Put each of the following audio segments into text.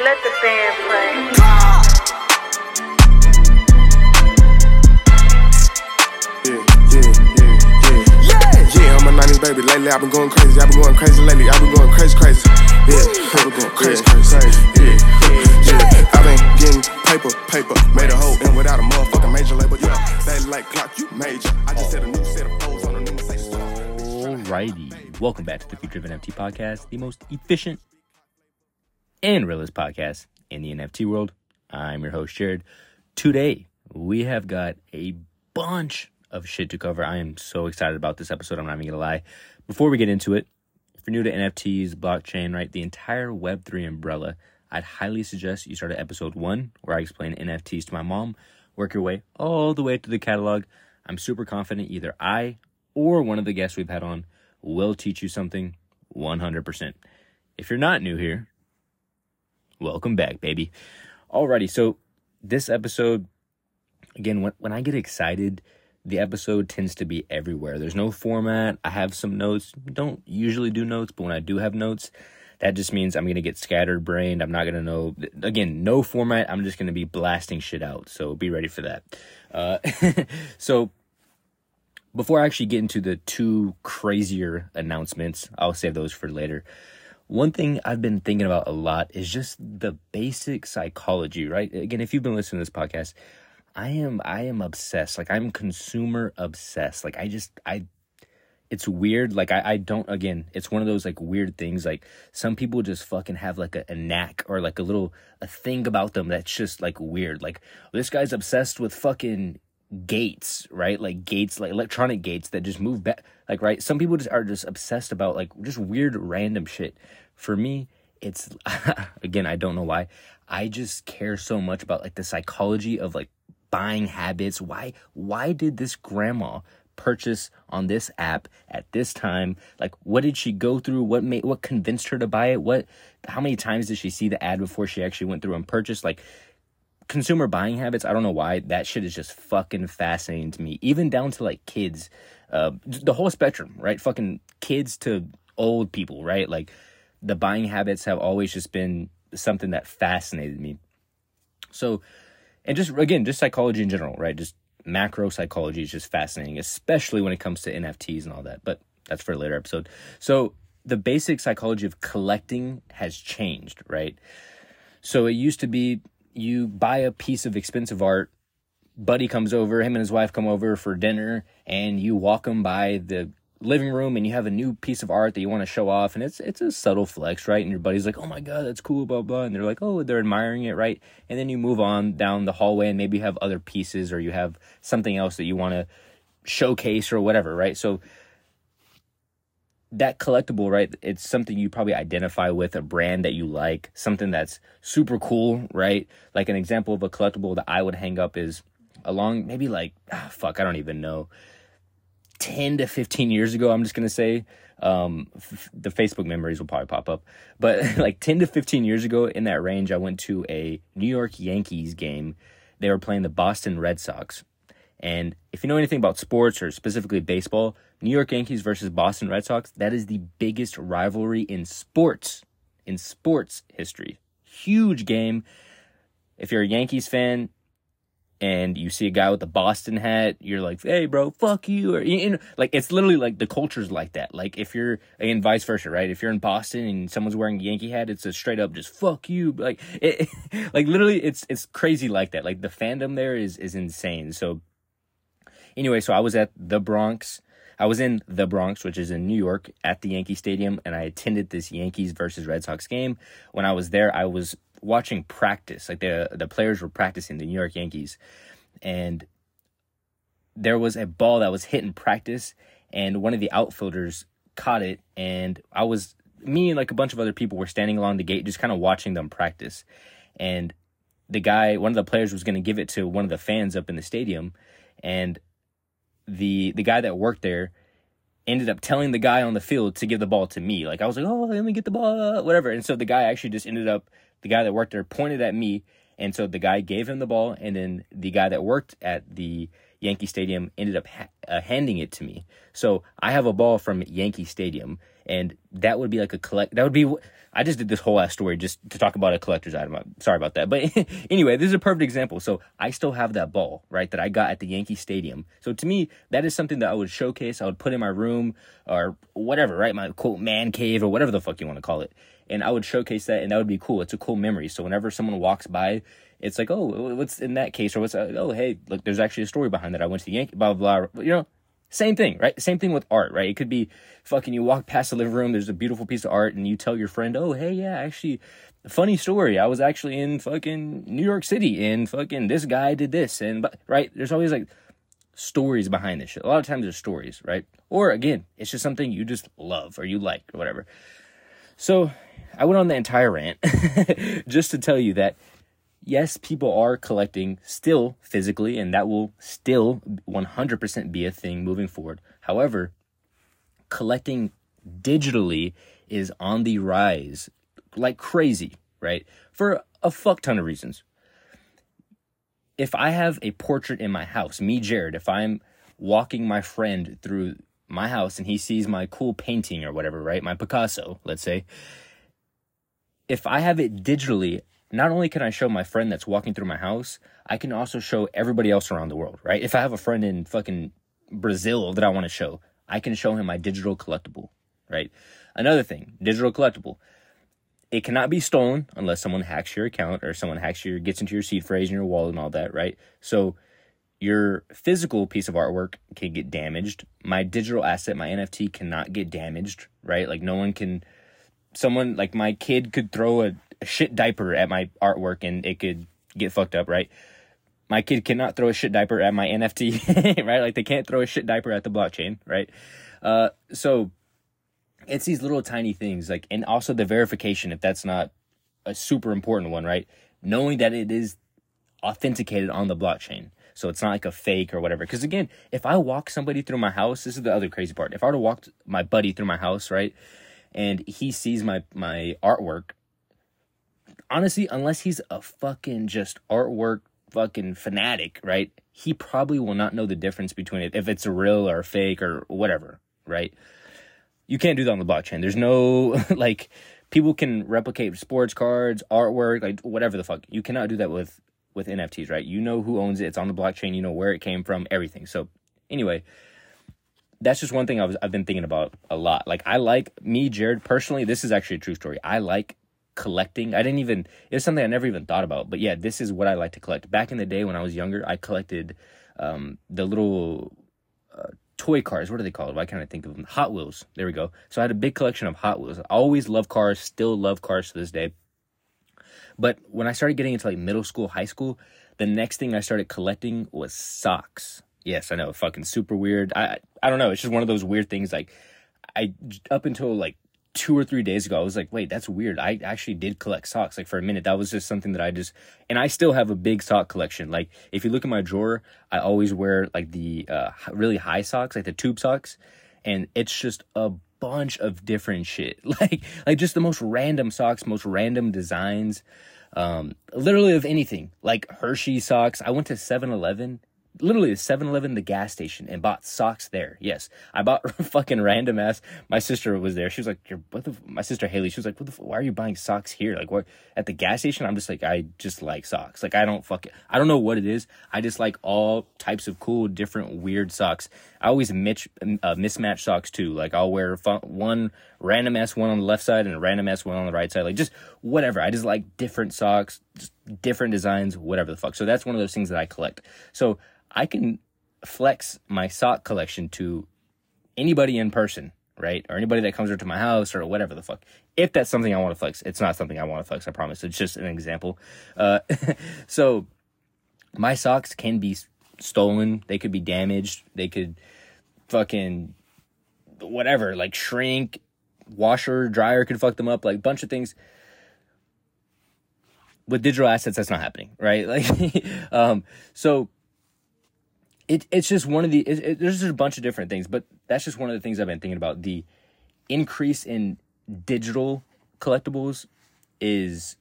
Let the band play. Yeah, yeah, yeah, yeah. Yeah, I'm a 90s baby. Lately, I've been going crazy. I've been going crazy lately. I've been going crazy, crazy. Yeah, I've been going crazy, crazy. Yeah, yeah. I've been getting paper, paper. Made a hole in without a motherfucking major label. Yeah, they like clock, you major. I just said a new set of foes on a new Mercedes. Alrighty. Welcome back to the Future of NFT podcast, the most efficient and realist podcast in the NFT world. I'm your host, Jarrod. Today, we have got a bunch of shit to cover. I am so excited about this episode. I'm not even going to lie. Before we get into it, if you're new to NFTs, blockchain, right, the entire Web3 umbrella, I'd highly suggest you start at episode one, where I explain NFTs to my mom. Work your way all the way to the catalog. I'm super confident either I or one of the guests we've had on will teach you something 100%. If you're not new here, welcome back, baby. Alrighty, so this episode, again, when, when I get excited, the episode tends to be everywhere. There's no format. I have some notes. Don't usually do notes, but when I do have notes, that just means I'm going to get scattered brained. I'm not going to know. Again, no format. I'm just going to be blasting shit out. So be ready for that. Uh, so before I actually get into the two crazier announcements, I'll save those for later. One thing I've been thinking about a lot is just the basic psychology, right? Again, if you've been listening to this podcast, I am I am obsessed. Like I'm consumer obsessed. Like I just I it's weird. Like I, I don't again, it's one of those like weird things. Like some people just fucking have like a, a knack or like a little a thing about them that's just like weird. Like this guy's obsessed with fucking gates, right? Like gates, like electronic gates that just move back. Like right, some people just are just obsessed about like just weird random shit. For me, it's again, I don't know why. I just care so much about like the psychology of like buying habits. Why why did this grandma purchase on this app at this time? Like what did she go through? What made what convinced her to buy it? What how many times did she see the ad before she actually went through and purchased? Like consumer buying habits, I don't know why that shit is just fucking fascinating to me. Even down to like kids, uh, the whole spectrum, right? Fucking kids to old people, right? Like the buying habits have always just been something that fascinated me. So, and just again, just psychology in general, right? Just macro psychology is just fascinating, especially when it comes to NFTs and all that. But that's for a later episode. So, the basic psychology of collecting has changed, right? So, it used to be you buy a piece of expensive art buddy comes over him and his wife come over for dinner and you walk them by the living room and you have a new piece of art that you want to show off and it's it's a subtle flex right? And your buddy's like oh my god that's cool blah blah and they're like oh they're admiring it right? And then you move on down the hallway and maybe you have other pieces or you have something else that you want to showcase or whatever right? So that collectible, right? It's something you probably identify with, a brand that you like, something that's super cool, right? Like an example of a collectible that I would hang up is along maybe like, ah, fuck, I don't even know, 10 to 15 years ago, I'm just going to say. Um, f- the Facebook memories will probably pop up. But like 10 to 15 years ago, in that range, I went to a New York Yankees game. They were playing the Boston Red Sox. And if you know anything about sports or specifically baseball, New York Yankees versus Boston Red Sox, that is the biggest rivalry in sports, in sports history. Huge game. If you're a Yankees fan and you see a guy with a Boston hat, you're like, hey, bro, fuck you. Or, you know, like, it's literally like the culture's like that. Like, if you're, and vice versa, right? If you're in Boston and someone's wearing a Yankee hat, it's a straight up just fuck you. Like, it, like, literally, it's, it's crazy like that. Like, the fandom there is, is insane. So, Anyway, so I was at the Bronx. I was in the Bronx, which is in New York, at the Yankee Stadium, and I attended this Yankees versus Red Sox game. When I was there, I was watching practice. Like the the players were practicing the New York Yankees, and there was a ball that was hit in practice, and one of the outfielders caught it, and I was me and like a bunch of other people were standing along the gate, just kind of watching them practice, and the guy, one of the players, was going to give it to one of the fans up in the stadium, and the the guy that worked there ended up telling the guy on the field to give the ball to me. Like I was like, oh, let me get the ball, whatever. And so the guy actually just ended up, the guy that worked there pointed at me, and so the guy gave him the ball, and then the guy that worked at the Yankee Stadium ended up ha- uh, handing it to me. So I have a ball from Yankee Stadium, and that would be like a collect. That would be. I just did this whole ass story just to talk about a collector's item. I'm sorry about that, but anyway, this is a perfect example. So I still have that ball, right, that I got at the Yankee Stadium. So to me, that is something that I would showcase. I would put in my room or whatever, right, my quote man cave or whatever the fuck you want to call it, and I would showcase that, and that would be cool. It's a cool memory. So whenever someone walks by, it's like, oh, what's in that case, or what's oh, hey, look, there's actually a story behind that. I went to the Yankee, blah blah blah. You know, same thing, right? Same thing with art, right? It could be fucking you walk past the living room, there's a beautiful piece of art, and you tell your friend, oh, hey, yeah, actually, funny story. I was actually in fucking New York City, and fucking this guy did this, and but right, there's always like stories behind this shit. A lot of times there's stories, right? Or again, it's just something you just love or you like or whatever. So I went on the entire rant just to tell you that yes, people are collecting still physically, and that will still 100% be a thing moving forward. However, collecting digitally is on the rise like crazy, right? For a fuck ton of reasons. If I have a portrait in my house, me, Jarrod, if I'm walking my friend through my house and he sees my cool painting or whatever, right? My Picasso, let's say. If I have it digitally, not only can I show my friend that's walking through my house, I can also show everybody else around the world, right? If I have a friend in fucking Brazil that I want to show, I can show him my digital collectible, right? Another thing, digital collectible. It cannot be stolen unless someone hacks your account or someone hacks your gets into your seed phrase and your wallet and all that, right? So your physical piece of artwork can get damaged. My digital asset, my NFT cannot get damaged, right? Like no one can someone like my kid could throw a, a shit diaper at my artwork and it could get fucked up, right? My kid cannot throw a shit diaper at my NFT, right? Like they can't throw a shit diaper at the blockchain, right? Uh, so it's these little tiny things, like, and also the verification, if that's not a super important one, right? Knowing that it is authenticated on the blockchain. So it's not like a fake or whatever. Because again, if I walk somebody through my house, this is the other crazy part. If I were to walk my buddy through my house, right, and he sees my my artwork, honestly, unless he's a fucking just artwork fucking fanatic, right, he probably will not know the difference between it if it's real or fake or whatever, right? You can't do that on the blockchain. There's no like people can replicate sports cards, artwork, like whatever the fuck. You cannot do that with with NFTs, right? You know who owns it. It's on the blockchain. You know where it came from. Everything. So anyway, that's just one thing I was I've been thinking about a lot. Like I like me, Jarrod personally. This is actually a true story. I like collecting. I didn't even. It's something I never even thought about. But yeah, this is what I like to collect. Back in the day when I was younger, I collected um, the little. Uh, toy cars. What are they called? Why can't I think of them? Hot Wheels. There we go. So I had a big collection of Hot Wheels. I always love cars. Still love cars to this day. But when I started getting into like middle school, high school, the next thing I started collecting was socks. Yes, I know, fucking super weird. I I don't know. It's just one of those weird things. Like I up until like two or three days ago, I was like, wait, that's weird. I actually did collect socks. Like for a minute, that was just something that I just, and I still have a big sock collection. Like if you look at my drawer, I always wear like the uh, really high socks, like the tube socks, and it's just a bunch of different shit. Like like just the most random socks, most random designs. Um literally of anything. Like Hershey socks. I went to 7-Eleven literally the 7-Eleven, the gas station, and bought socks there. Yes, I bought fucking random ass. My sister was there. She was like, "You're what the?" My sister Haley. She was like, "What the? Why are you buying socks here? Like, what at the gas station?" I'm just like, I just like socks. Like, I don't fuck it. I don't know what it is. I just like all types of cool, different, weird socks. I always mitch, uh, mismatch socks too. Like, I'll wear fun, one random ass one on the left side and a random ass one on the right side. Like, just whatever. I just like different socks, different designs, whatever the fuck. So that's one of those things that I collect. So I can flex my sock collection to anybody in person, right? Or anybody that comes over to my house or whatever the fuck. If that's something I want to flex, it's not something I want to flex, I promise. It's just an example. Uh, so my socks can be stolen, they could be damaged, they could fucking whatever, like shrink, washer, dryer could fuck them up, like bunch of things. With digital assets that's not happening right? Like um so it, it's just one of the it, it, there's just a bunch of different things but that's just one of the things i've been thinking about. The increase in digital collectibles is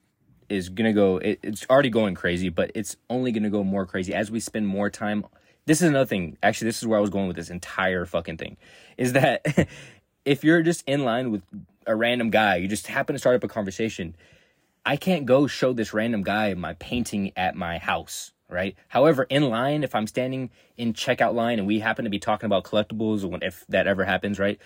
is gonna go it, it's already going crazy but it's only gonna go more crazy as we spend more time this is another thing actually this is where i was going with this entire fucking thing is that if you're just in line with a random guy, you just happen to start up a conversation. I can't go show this random guy my painting at my house, right? However, in line, if I'm standing in checkout line and we happen to be talking about collectibles, if that ever happens, right?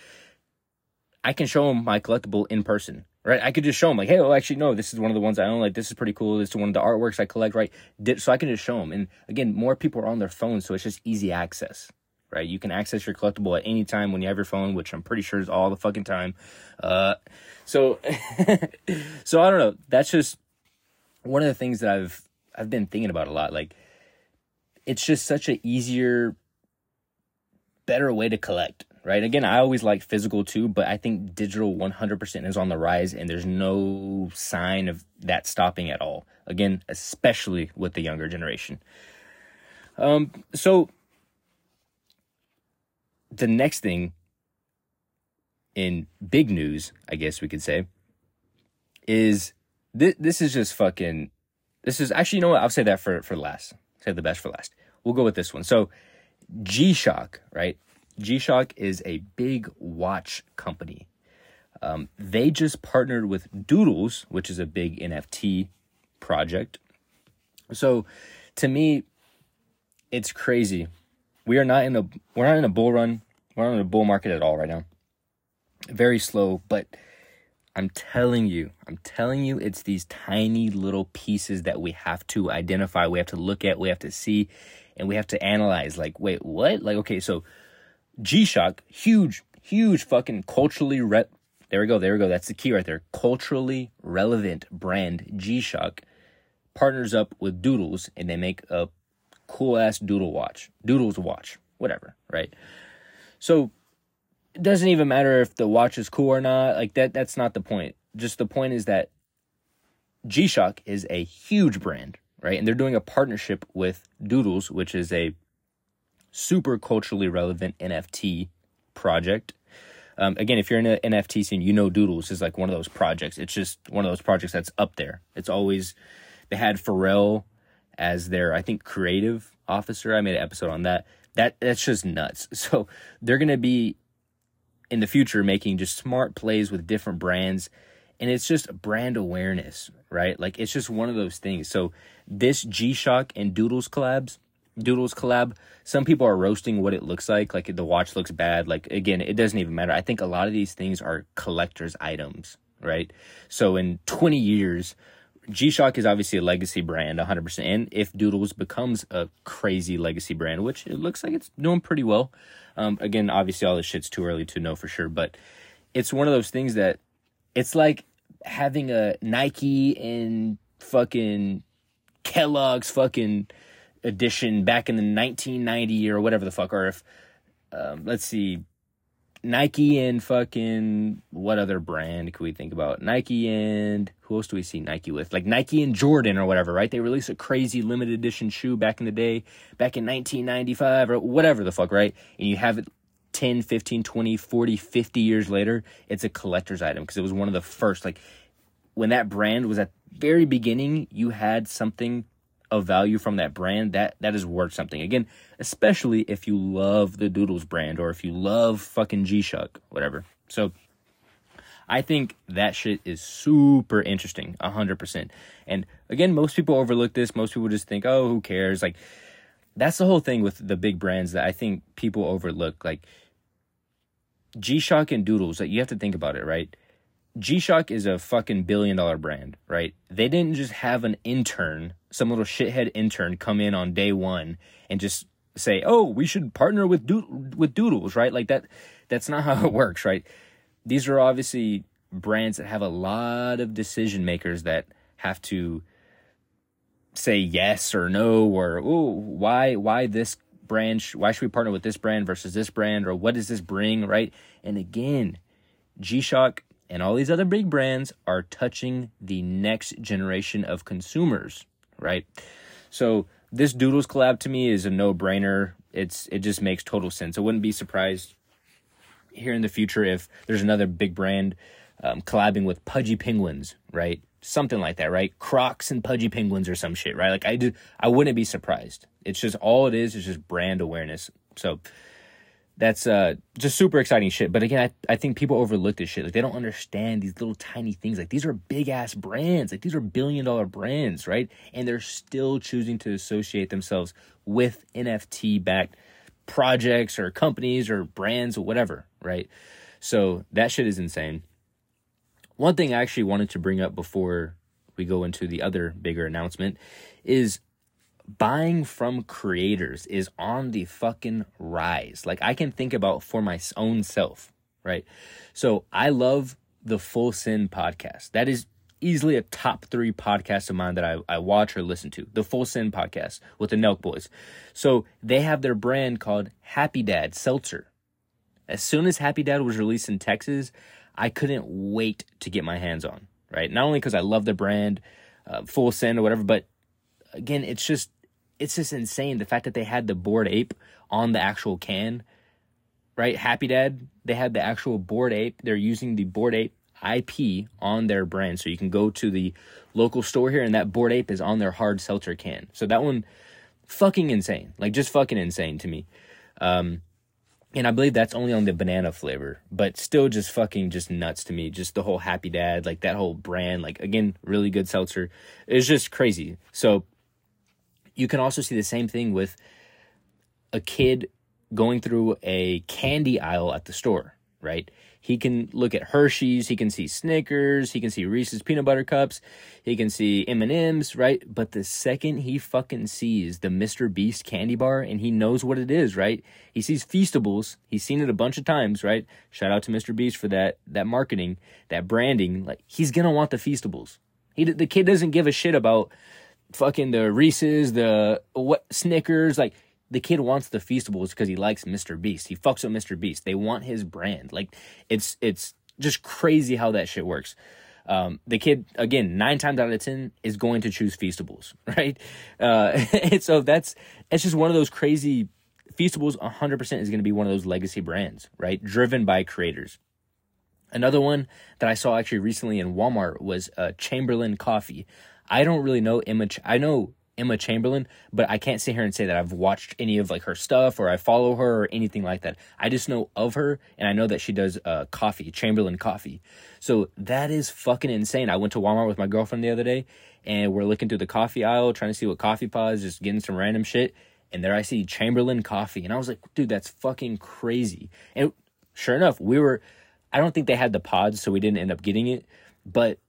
I can show him my collectible in person, right? I could just show him like, hey, well, actually, no, this is one of the ones I own. Like, this is pretty cool. This is one of the artworks I collect, right? So I can just show him. And again, more people are on their phones, so it's just easy access, right? You can access your collectible at any time when you have your phone, which I'm pretty sure is all the fucking time. Uh, so, so I don't know. That's just one of the things that I've I've been thinking about a lot. Like, it's just such an easier, better way to collect right? Again, I always like physical too, but I think digital 100% is on the rise and there's no sign of that stopping at all. Again, especially with the younger generation. Um, so the next thing in big news, I guess we could say, is this, this is just fucking, this is actually, you know what? I'll say that for, for last. Say the best for last. We'll go with this one. So G Shock, right? G Shock is a big watch company. Um, they just partnered with Doodles, which is a big NFT project. So, to me, it's crazy. We are not in a we're not in a bull run. We're not in a bull market at all right now. Very slow, but I'm telling you, I'm telling you, it's these tiny little pieces that we have to identify, we have to look at, we have to see, and we have to analyze. Like, wait, what? Like, okay, so G Shock, huge, huge fucking culturally re- there we go, there we go. That's the key right there. Culturally relevant brand G Shock partners up with Doodles and they make a cool ass doodle watch. Doodles watch, whatever, right? So it doesn't even matter if the watch is cool or not. Like that that's not the point. Just the point is that G Shock is a huge brand, right? And they're doing a partnership with Doodles, which is a super culturally relevant NFT project. Um, again, if you're in an NFT scene, you know Doodles is like one of those projects. It's just one of those projects that's up there. It's always they had Pharrell as their I think creative officer. I made an episode on that. That that's just nuts. So they're gonna be in the future making just smart plays with different brands and it's just brand awareness, right? Like it's just one of those things. So this G Shock and Doodles collabs Doodles collab. Some people are roasting what it looks like. Like the watch looks bad. Like again, it doesn't even matter. I think a lot of these things are collector's items, right? So in 20 years, G Shock is obviously a legacy brand, 100%. And if Doodles becomes a crazy legacy brand, which it looks like it's doing pretty well, um, again, obviously all this shit's too early to know for sure, but it's one of those things that it's like having a Nike and fucking Kellogg's fucking edition back in the 1990 or whatever the fuck, or if, um, let's see, Nike and fucking what other brand could we think about? Nike and who else do we see Nike with? Like Nike and Jordan or whatever, right? They released a crazy limited edition shoe back in the day, back in 1995 or whatever the fuck, right? And you have it 10, 15, 20, 40, 50 years later, it's a collector's item because it was one of the first. Like when that brand was at very beginning, you had something of value from that brand, that that is worth something. Again, especially if you love the Doodles brand or if you love fucking G Shock, whatever. So I think that shit is super interesting, 100%. And again, most people overlook this. Most people just think, oh, who cares? Like, that's the whole thing with the big brands that I think people overlook. Like, G Shock and Doodles, like, you have to think about it, right? G Shock is a fucking billion dollar brand, right? They didn't just have an intern, some little shithead intern, come in on day one and just say, "Oh, we should partner with Do- with Doodles," right? Like that. That's not how it works, right? These are obviously brands that have a lot of decision makers that have to say yes or no or oh, why why this brand? Why should we partner with this brand versus this brand or what does this bring, right? And again, G Shock and all these other big brands are touching the next generation of consumers, right? So this Doodles collab to me is a no-brainer. It's it just makes total sense. I wouldn't be surprised here in the future if there's another big brand um, collabing with Pudgy Penguins, right? Something like that, right? Crocs and Pudgy Penguins or some shit, right? Like I do, I wouldn't be surprised. It's just all it is is just brand awareness. So that's uh just super exciting shit. But again, I, I think people overlook this shit. Like they don't understand these little tiny things. Like these are big ass brands. Like these are billion dollar brands, right? And they're still choosing to associate themselves with NFT backed projects or companies or brands or whatever, right? So that shit is insane. One thing I actually wanted to bring up before we go into the other bigger announcement is buying from creators is on the fucking rise. Like I can think about for my own self, right? So I love the Full Send podcast. That is easily a top three podcast of mine that I, I watch or listen to. The Full Send podcast with the Nelk Boys. So they have their brand called Happy Dad Seltzer. As soon as Happy Dad was released in Texas, I couldn't wait to get my hands on, right? Not only because I love the brand, uh, Full Sin or whatever, but again, it's just it's just insane the fact that they had the Bored Ape on the actual can, right? Happy Dad, they had the actual Bored Ape. They're using the Bored Ape IP on their brand, so you can go to the local store here, and that Bored Ape is on their hard seltzer can. So that one, fucking insane, like just fucking insane to me. Um, and I believe that's only on the banana flavor, but still just fucking just nuts to me. Just the whole Happy Dad, like that whole brand, like again, really good seltzer. It's just crazy. So you can also see the same thing with a kid going through a candy aisle at the store, right? He can look at Hershey's, he can see Snickers, he can see Reese's peanut butter cups, he can see M&Ms, right? But the second he fucking sees the Mr. Beast candy bar and he knows what it is, right? He sees Feastables, he's seen it a bunch of times, right? Shout out to Mr. Beast for that that marketing, that branding. Like he's going to want the Feastables. He the kid doesn't give a shit about fucking the Reese's, the what Snickers, like the kid wants the Feastables because he likes Mr. Beast. He fucks with Mr. Beast. They want his brand. Like it's it's just crazy how that shit works. Um, the kid again nine times out of ten is going to choose Feastables, right? Uh, and so that's it's just one of those crazy. Feastables 100% is going to be one of those legacy brands, right? Driven by creators. Another one that I saw actually recently in Walmart was uh, Chamberlain Coffee. I don't really know Emma. Ch- I know Emma Chamberlain, but I can't sit here and say that I've watched any of like her stuff or I follow her or anything like that. I just know of her and I know that she does uh, coffee, Chamberlain coffee. So that is fucking insane. I went to Walmart with my girlfriend the other day and we're looking through the coffee aisle trying to see what coffee pods, just getting some random shit. And there I see Chamberlain coffee. And I was like, dude, that's fucking crazy. And sure enough, we were, I don't think they had the pods, so we didn't end up getting it. But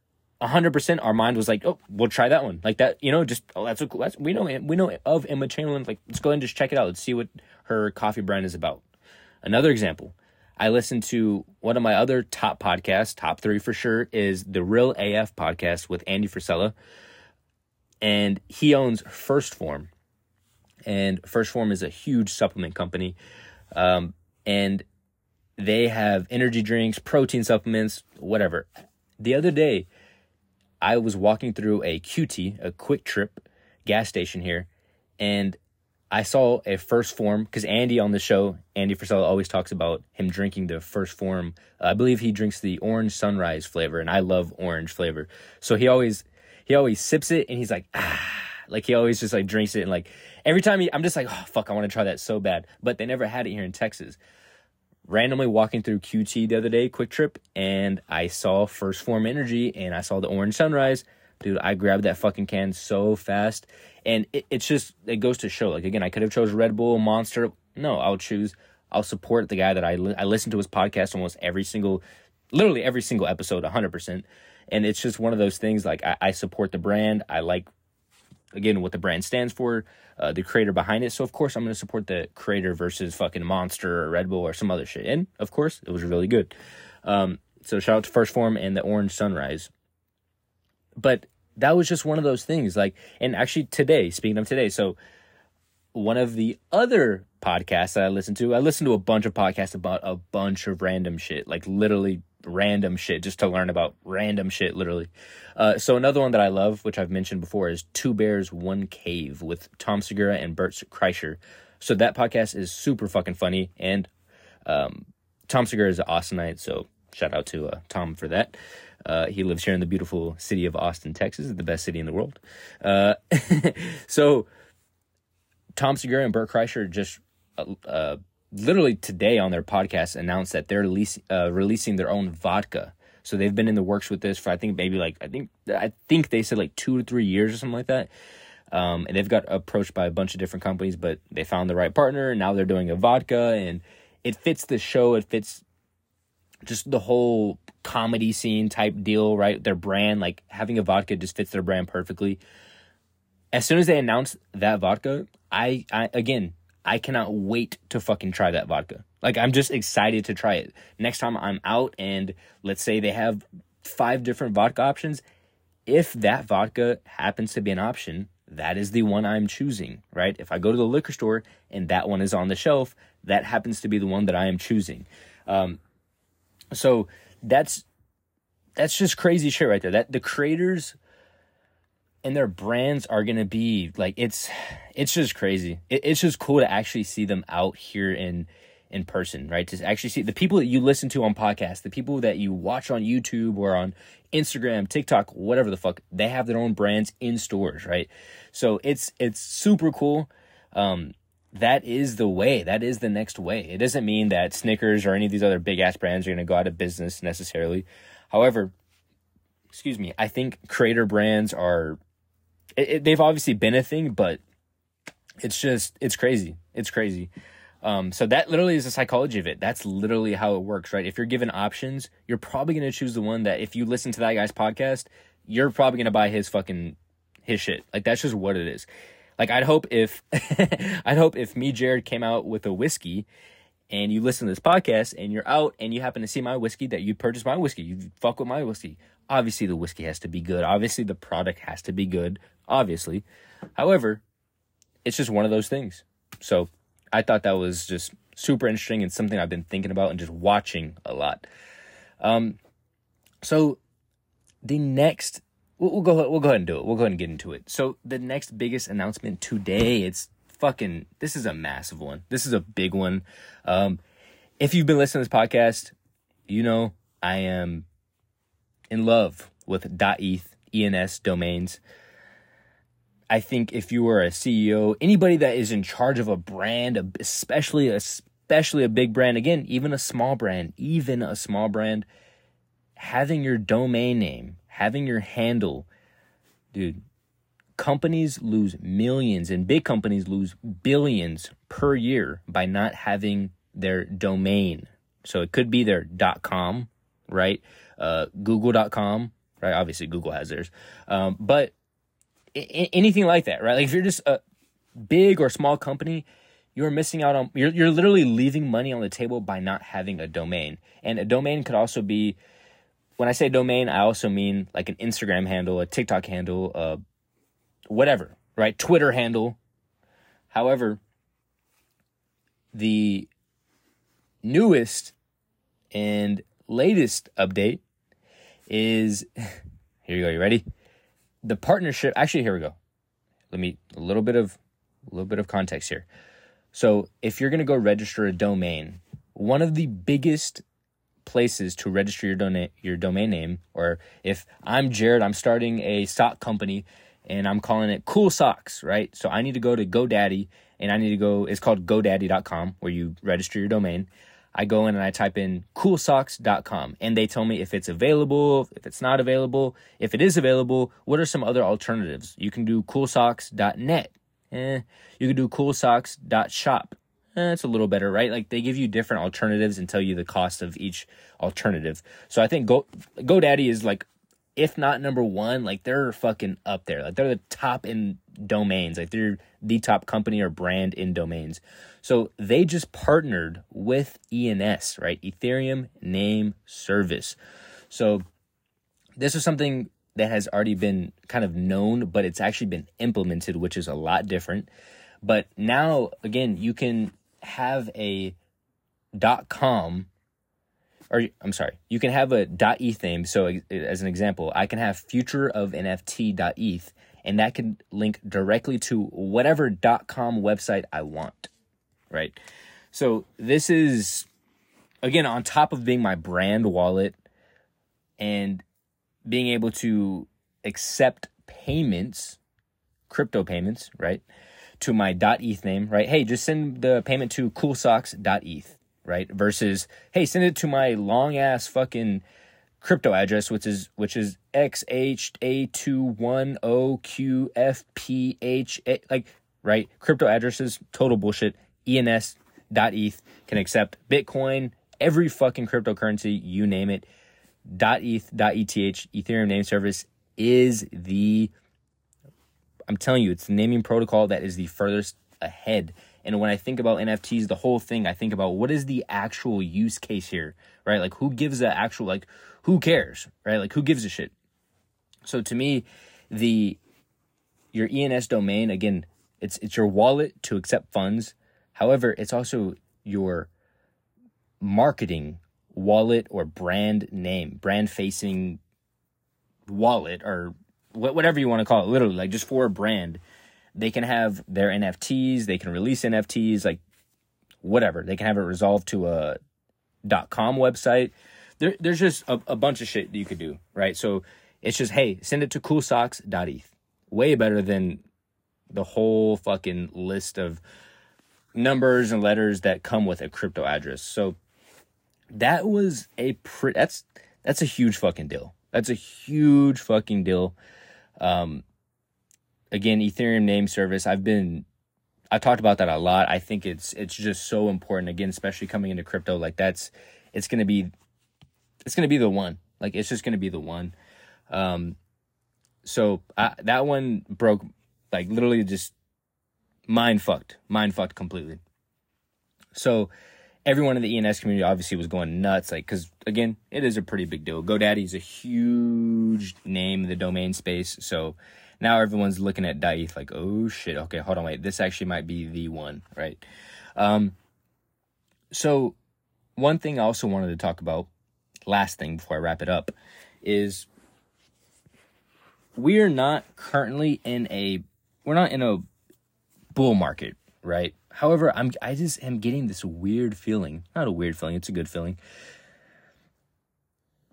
100% our mind was like, oh, we'll try that one. Like that, you know, just, oh, that's, cool that's we know, we know of Emma Chamberlain. Like, let's go ahead and just check it out. Let's see what her coffee brand is about. Another example, I listened to one of my other top podcasts, top three for sure, is the Real AF podcast with Andy Frisella. And he owns 1st Phorm. And 1st Phorm is a huge supplement company. Um, and they have energy drinks, protein supplements, whatever. The other day, I was walking through a QT, a QuikTrip gas station here, and I saw a 1st Phorm because Andy on the show, Andy Frisella always talks about him drinking the 1st Phorm. Uh, I believe he drinks the orange sunrise flavor, and I love orange flavor. So he always he always sips it, and he's like ah, like he always just like drinks it, and like every time he, I'm just like oh fuck, I want to try that so bad, but they never had it here in Texas randomly walking through QT the other day, QuikTrip, and I saw 1st Phorm Energy and I saw the Orange Sunrise. Dude, I grabbed that fucking can so fast. And it, it's just, it goes to show. Like, again, I could have chose Red Bull, Monster. No, I'll choose, I'll support the guy that I, li- I listen to his podcast almost every single, literally every single episode, 100%. And it's just one of those things like I, I support the brand. I like again what the brand stands for, uh, the creator behind it. So of course I'm going to support the creator versus fucking Monster or Red Bull or some other shit. And of course it was really good. Um, so shout out to 1st Phorm and the Orange Sunrise. But that was just one of those things. Like, and actually today, speaking of today, so one of the other podcasts that I listen to, I listen to a bunch of podcasts about a bunch of random shit, like literally random shit just to learn about random shit, literally. Uh, so another one that I love, which I've mentioned before, is Two Bears One Cave with Tom Segura and Bert Kreischer. So that podcast is super fucking funny, and um, Tom Segura is an Austinite, so shout out to uh, Tom for that. Uh, he lives here in the beautiful city of Austin, Texas, the best city in the world. Uh, so Tom Segura and Bert Kreischer just uh, uh, literally today on their podcast announced that they're release, uh, releasing their own vodka. So they've been in the works with this for I think maybe like I think I think they said like two to three years or something like that. Um, and they've got approached by a bunch of different companies, but they found the right partner. And now they're doing a vodka, and it fits the show. It fits just the whole comedy scene type deal, right? Their brand, like having a vodka, just fits their brand perfectly. As soon as they announced that vodka, I, I again, I cannot wait to fucking try that vodka. Like I'm just excited to try it. Next time I'm out and let's say they have five different vodka options, if that vodka happens to be an option, that is the one I'm choosing, right? If I go to the liquor store and that one is on the shelf, that happens to be the one that I am choosing. Um, so that's that's just crazy shit right there. That the creators and their brands are gonna be like it's it's just crazy. It, it's just cool to actually see them out here in in person, right? To actually see the people that you listen to on podcasts, the people that you watch on YouTube or on Instagram, TikTok, whatever the fuck, they have their own brands in stores, right? So it's it's super cool. Um, that is the way. That is the next way. It doesn't mean that Snickers or any of these other big ass brands are to go out of business necessarily. However, excuse me, I think creator brands are. It, it, they've obviously been a thing, but it's just it's crazy. It's crazy. Um, so that literally is the psychology of it. That's literally how it works, right? If you're given options, you're probably to choose the one that if you listen to that guy's podcast, you're probably to buy his fucking his shit. Like that's just what it is. Like I'd hope if I'd hope if me Jarrod came out with a whiskey and you listen to this podcast and you're out and you happen to see my whiskey that you purchase my whiskey, you fuck with my whiskey. Obviously the whiskey has to be good. Obviously the product has to be good. Obviously. However, it's just one of those things. So I thought that was just super interesting and something I've been thinking about and just watching a lot. Um, so the next, we'll, we'll go, we'll go ahead and do it. We'll go ahead and get into it. So the next biggest announcement today, it's fucking, this is a massive one. This is a big one. Um, if you've been listening to this podcast, you know I am in love with .eth, ENS domains. I think if you are a CEO, anybody that is in charge of a brand, especially especially a big brand, again, even a small brand, even a small brand, having your domain name, having your handle, dude, companies lose millions and big companies lose billions per year by not having their domain. So it could be their .com, right? Uh, Google.com, right? Obviously Google has theirs. Um, but anything like that, right? Like if you're just a big or small company, you're missing out on you're you're literally leaving money on the table by not having a domain. And a domain could also be when I say domain, I also mean like an Instagram handle, a TikTok handle, uh whatever, right? Twitter handle. However, the newest and latest update is here you go, you ready? the partnership actually here we go let me a little bit of a little bit of context here so if you're going to go register a domain one of the biggest places to register your domain your domain name or if i'm jarrod i'm starting a sock company and i'm calling it cool socks right so i need to go to godaddy and i need to go it's called godaddy.com where you register your domain I go in and I type in coolsocks.com and they tell me if it's available, if it's not available. If it is available, what are some other alternatives? You can do coolsocks.net. Eh, you can do coolsocks.shop. Eh, it's a little better, right? Like they give you different alternatives and tell you the cost of each alternative. So I think Go GoDaddy is like, if not number one, like they're fucking up there. Like they're the top in domains. Like they're the top company or brand in domains. So they just partnered with ENS, right? Ethereum Name Service. So this is something that has already been kind of known, but it's actually been implemented, which is a lot different. But now, again, you can have a dot .com or I'm sorry, you can have a .eth name. So as an example, I can have future of NFT.eth and that can link directly to whatever .com website I want right? So this is again on top of being my brand wallet and being able to accept payments, crypto payments, right? to my .eth name, right? Hey, just send the payment to coolsocks.eth, right? Versus, hey, send it to my long ass fucking crypto address, which is which is XHA210QFPH, like right? Crypto addresses, total bullshit. ENS.eth can accept Bitcoin, every fucking cryptocurrency, you name it. .eth, .eth, Ethereum name service is the I'm telling you, it's the naming protocol that is the furthest ahead. And when I think about NFTs, the whole thing, I think about what is the actual use case here, right? Like who gives the actual like who cares, right? Like who gives a shit? So to me, the your ENS domain again, it's it's your wallet to accept funds. However, it's also your marketing wallet or brand name, brand facing wallet or whatever you want to call it, literally like just for a brand. They can have their NFTs, they can release NFTs, like whatever. They can have it resolved to a dot .com website. There, there's just a, a bunch of shit that you could do, right? So it's just, hey, send it to coolsocks.eth. Way better than the whole fucking list of numbers and letters that come with a crypto address. So that was a pretty, that's, that's a huge fucking deal. That's a huge fucking deal. Um, again, Ethereum name service. I've been, I talked about that a lot. I think it's it's just so important. Again, especially coming into crypto, like that's it's gonna be, it's gonna be the one. Like it's just gonna be the one. Um, so I, that one broke, like literally just mind fucked, mind fucked completely. So everyone in the ENS community obviously was going nuts, like because again, it is a pretty big deal. GoDaddy's a huge name in the domain space, so now everyone's looking at .eth like, oh shit, okay, hold on, wait, this actually might be the one, right? Um, so one thing I also wanted to talk about, last thing before I wrap it up, is we are not currently in a we're not in a bull market, right? However, I'm I just am getting this weird feeling. Not a weird feeling, it's a good feeling.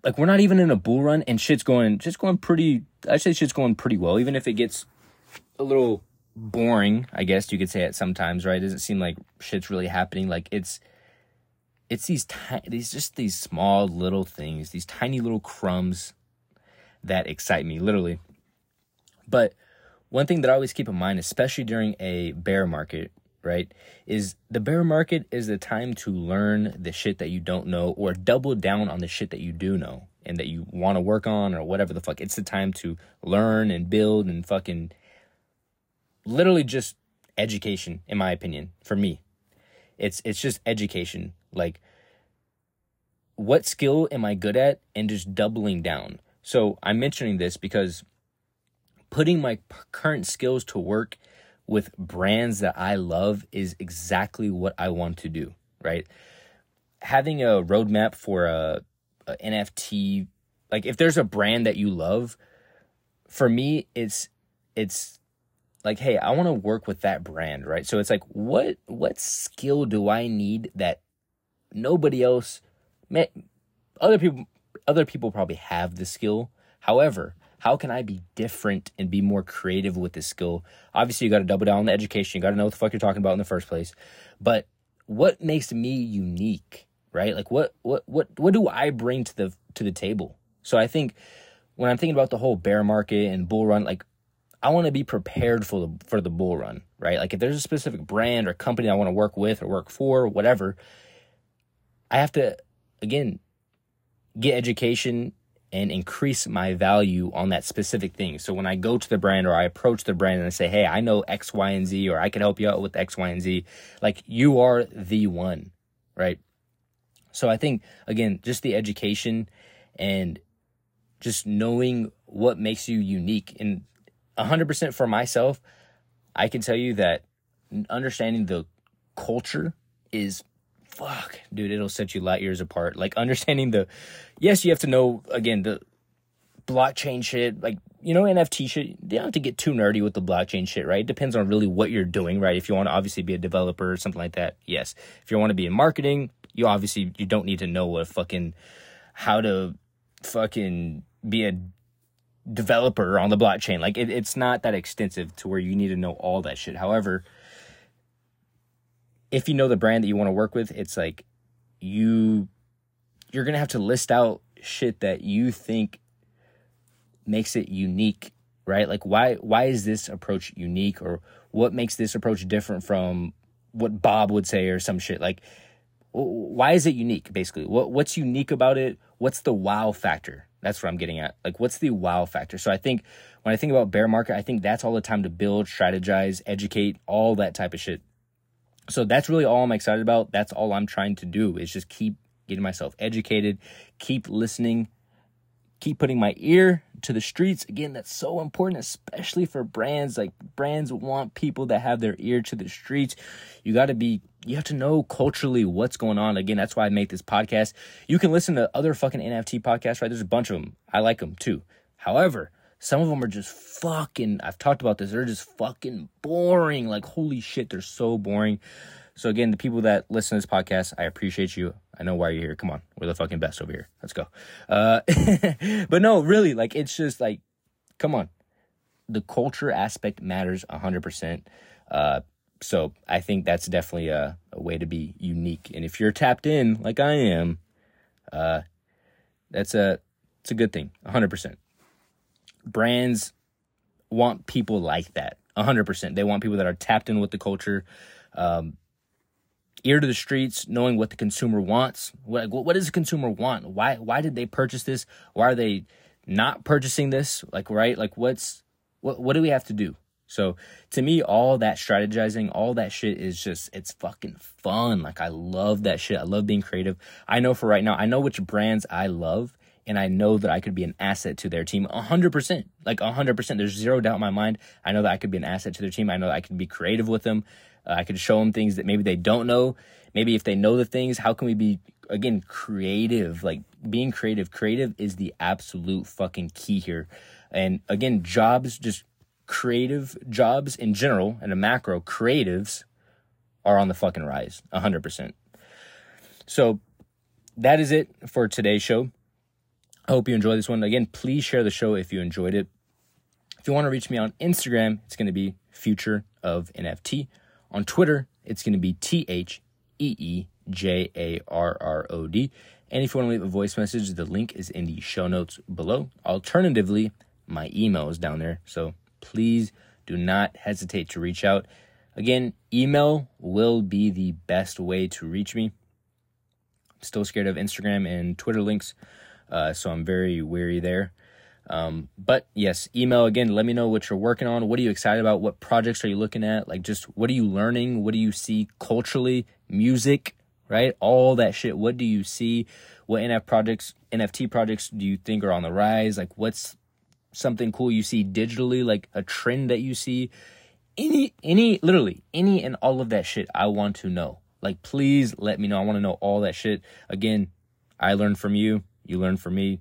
Like we're not even in a bull run and shit's going just going pretty I say shit's going pretty well, even if it gets a little boring, I guess you could say it sometimes, right? It doesn't seem like shit's really happening. Like it's it's these tiny these just these small little things, these tiny little crumbs that excite me, literally. But one thing that I always keep in mind, especially during a bear market, right, is the bear market is the time to learn the shit that you don't know or double down on the shit that you do know and that you want to work on or whatever the fuck. It's the time to learn and build and fucking literally just education in my opinion for me. It's it's just education. Like what skill am I good at and just doubling down. So I'm mentioning this because putting my current skills to work with brands that I love is exactly what I want to do, right? Having a roadmap for a, a NFT, like if there's a brand that you love, for me, it's it's like, hey, I want to work with that brand, right? So it's like, what what skill do I need that nobody else, may, other people, other people probably have the skill. However, how can I be different and be more creative with this skill? Obviously, you got to double down on the education. You got to know what the fuck you're talking about in the first place. But what makes me unique, right? Like what what what what do I bring to the to the table? So I think when I'm thinking about the whole bear market and bull run, like I want to be prepared for the for the bull run, right? Like if there's a specific brand or company I want to work with or work for, whatever, I have to again get education and increase my value on that specific thing. So when I go to the brand or I approach the brand and I say, "Hey, I know X, Y, and Z, or I can help you out with X, Y, and Z," like you are the one, right? So I think again, just the education and just knowing what makes you unique and 100% for myself, I can tell you that understanding the culture is fuck, dude, it'll set you light years apart. Like understanding the, yes, you have to know again the blockchain shit, like you know NFT shit. You don't have to get too nerdy with the blockchain shit, right? It depends on really what you're doing, right? If you want to obviously be a developer or something like that, yes. If you want to be in marketing, you obviously you don't need to know what fucking how to fucking be a developer on the blockchain. Like it, it's not that extensive to where you need to know all that shit. However, if you know the brand that you want to work with, it's like you you're gonna have to list out shit that you think makes it unique, right? Like why why is this approach unique or what makes this approach different from what Bob would say or some shit? Like why is it unique basically? What what's unique about it? What's the wow factor? That's what I'm getting at. Like what's the wow factor? So I think when I think about bear market, I think that's all the time to build, strategize, educate, all that type of shit. So that's really all I'm excited about. That's all I'm trying to do is just keep getting myself educated, keep listening, keep putting my ear to the streets. Again, that's so important, especially for brands. Like brands want people that have their ear to the streets. You got to be, you have to know culturally what's going on. Again, that's why I make this podcast. You can listen to other fucking NFT podcasts, right? There's a bunch of them. I like them too. However, some of them are just fucking, I've talked about this, they're just fucking boring. Like, holy shit, they're so boring. So, again, the people that listen to this podcast, I appreciate you. I know why you're here. Come on. We're the fucking best over here. Let's go. Uh, but no, really, like, it's just like, come on. The culture aspect matters 100%. Uh, so I think that's definitely a, a, way to be unique. And if you're tapped in like I am, uh, that's a it's a good thing, 100% brands want people like that 100% they want people that are tapped in with the culture um, ear to the streets knowing what the consumer wants. What, what does the consumer want? Why why did they purchase this? Why are they not purchasing this? Like right? Like what's what what do we have to do? So to me all that strategizing all that shit is just it's fucking fun. Like i love that shit. I love being creative. I know for right now i know which brands i love and I know that I could be an asset to their team 100%. Like 100%. There's zero doubt in my mind. I know that I could be an asset to their team. I know that I could be creative with them. Uh, I could show them things that maybe they don't know. Maybe if they know the things, how can we be, again, creative? Like being creative. Creative is the absolute fucking key here. And again, jobs, just creative jobs in general and a macro, creatives are on the fucking rise 100%. So that is it for today's show. I hope you enjoyed this one. Again, please share the show if you enjoyed it. If you want to reach me on Instagram, it's going to be Future of NFT. On Twitter, it's going to be T H E E J A R R O D. And if you want to leave a voice message, the link is in the show notes below. Alternatively, my email is down there. So please do not hesitate to reach out. Again, email will be the best way to reach me. I'm still scared of Instagram and Twitter links. Uh, so I'm very weary there. Um, but yes, email again. Let me know what you're working on. What are you excited about? What projects are you looking at? Like, just what are you learning? What do you see culturally? Music, right? All that shit. What do you see? What NF projects, NFT projects do you think are on the rise? Like, what's something cool you see digitally? Like a trend that you see? Any, any, literally any and all of that shit. I want to know. Like, please let me know. I want to know all that shit. Again, I learned from you you learn from me.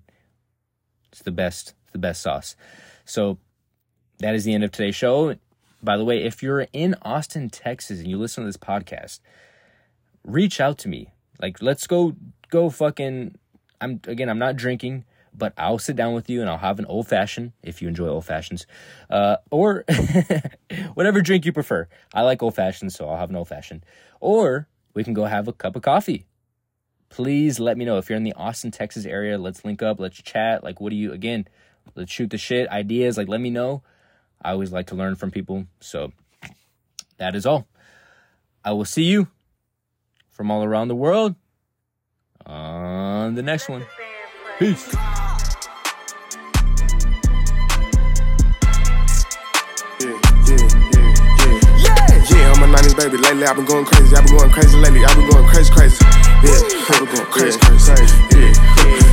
It's the best, it's the best sauce. So that is the end of today's show. By the way, if you're in Austin, Texas, and you listen to this podcast, reach out to me. Like, let's go, go fucking. I'm again, I'm not drinking, but I'll sit down with you and I'll have an old fashioned if you enjoy old fashions, uh, or whatever drink you prefer. I like old fashions, so I'll have an old fashioned. Or we can go have a cup of coffee please let me know if you're in the Austin, Texas area. Let's link up. Let's chat. Like, what do you, again, let's shoot the shit, ideas. Like, let me know. I always like to learn from people. So that is all. I will see you from all around the world on the next one. Peace. baby. Lately, I've been going crazy. I've been going crazy lately. I've been going crazy, crazy. Yeah, I've going crazy, crazy. Yeah,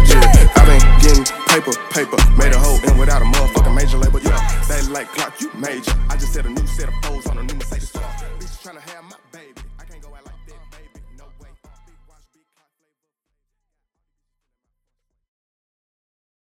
yeah. I've been getting paper, paper. Made a hole in without a motherfucking major label. Yeah, they like clock, you major. I just set a new set of foes on a new Mercedes. Bitch trying to have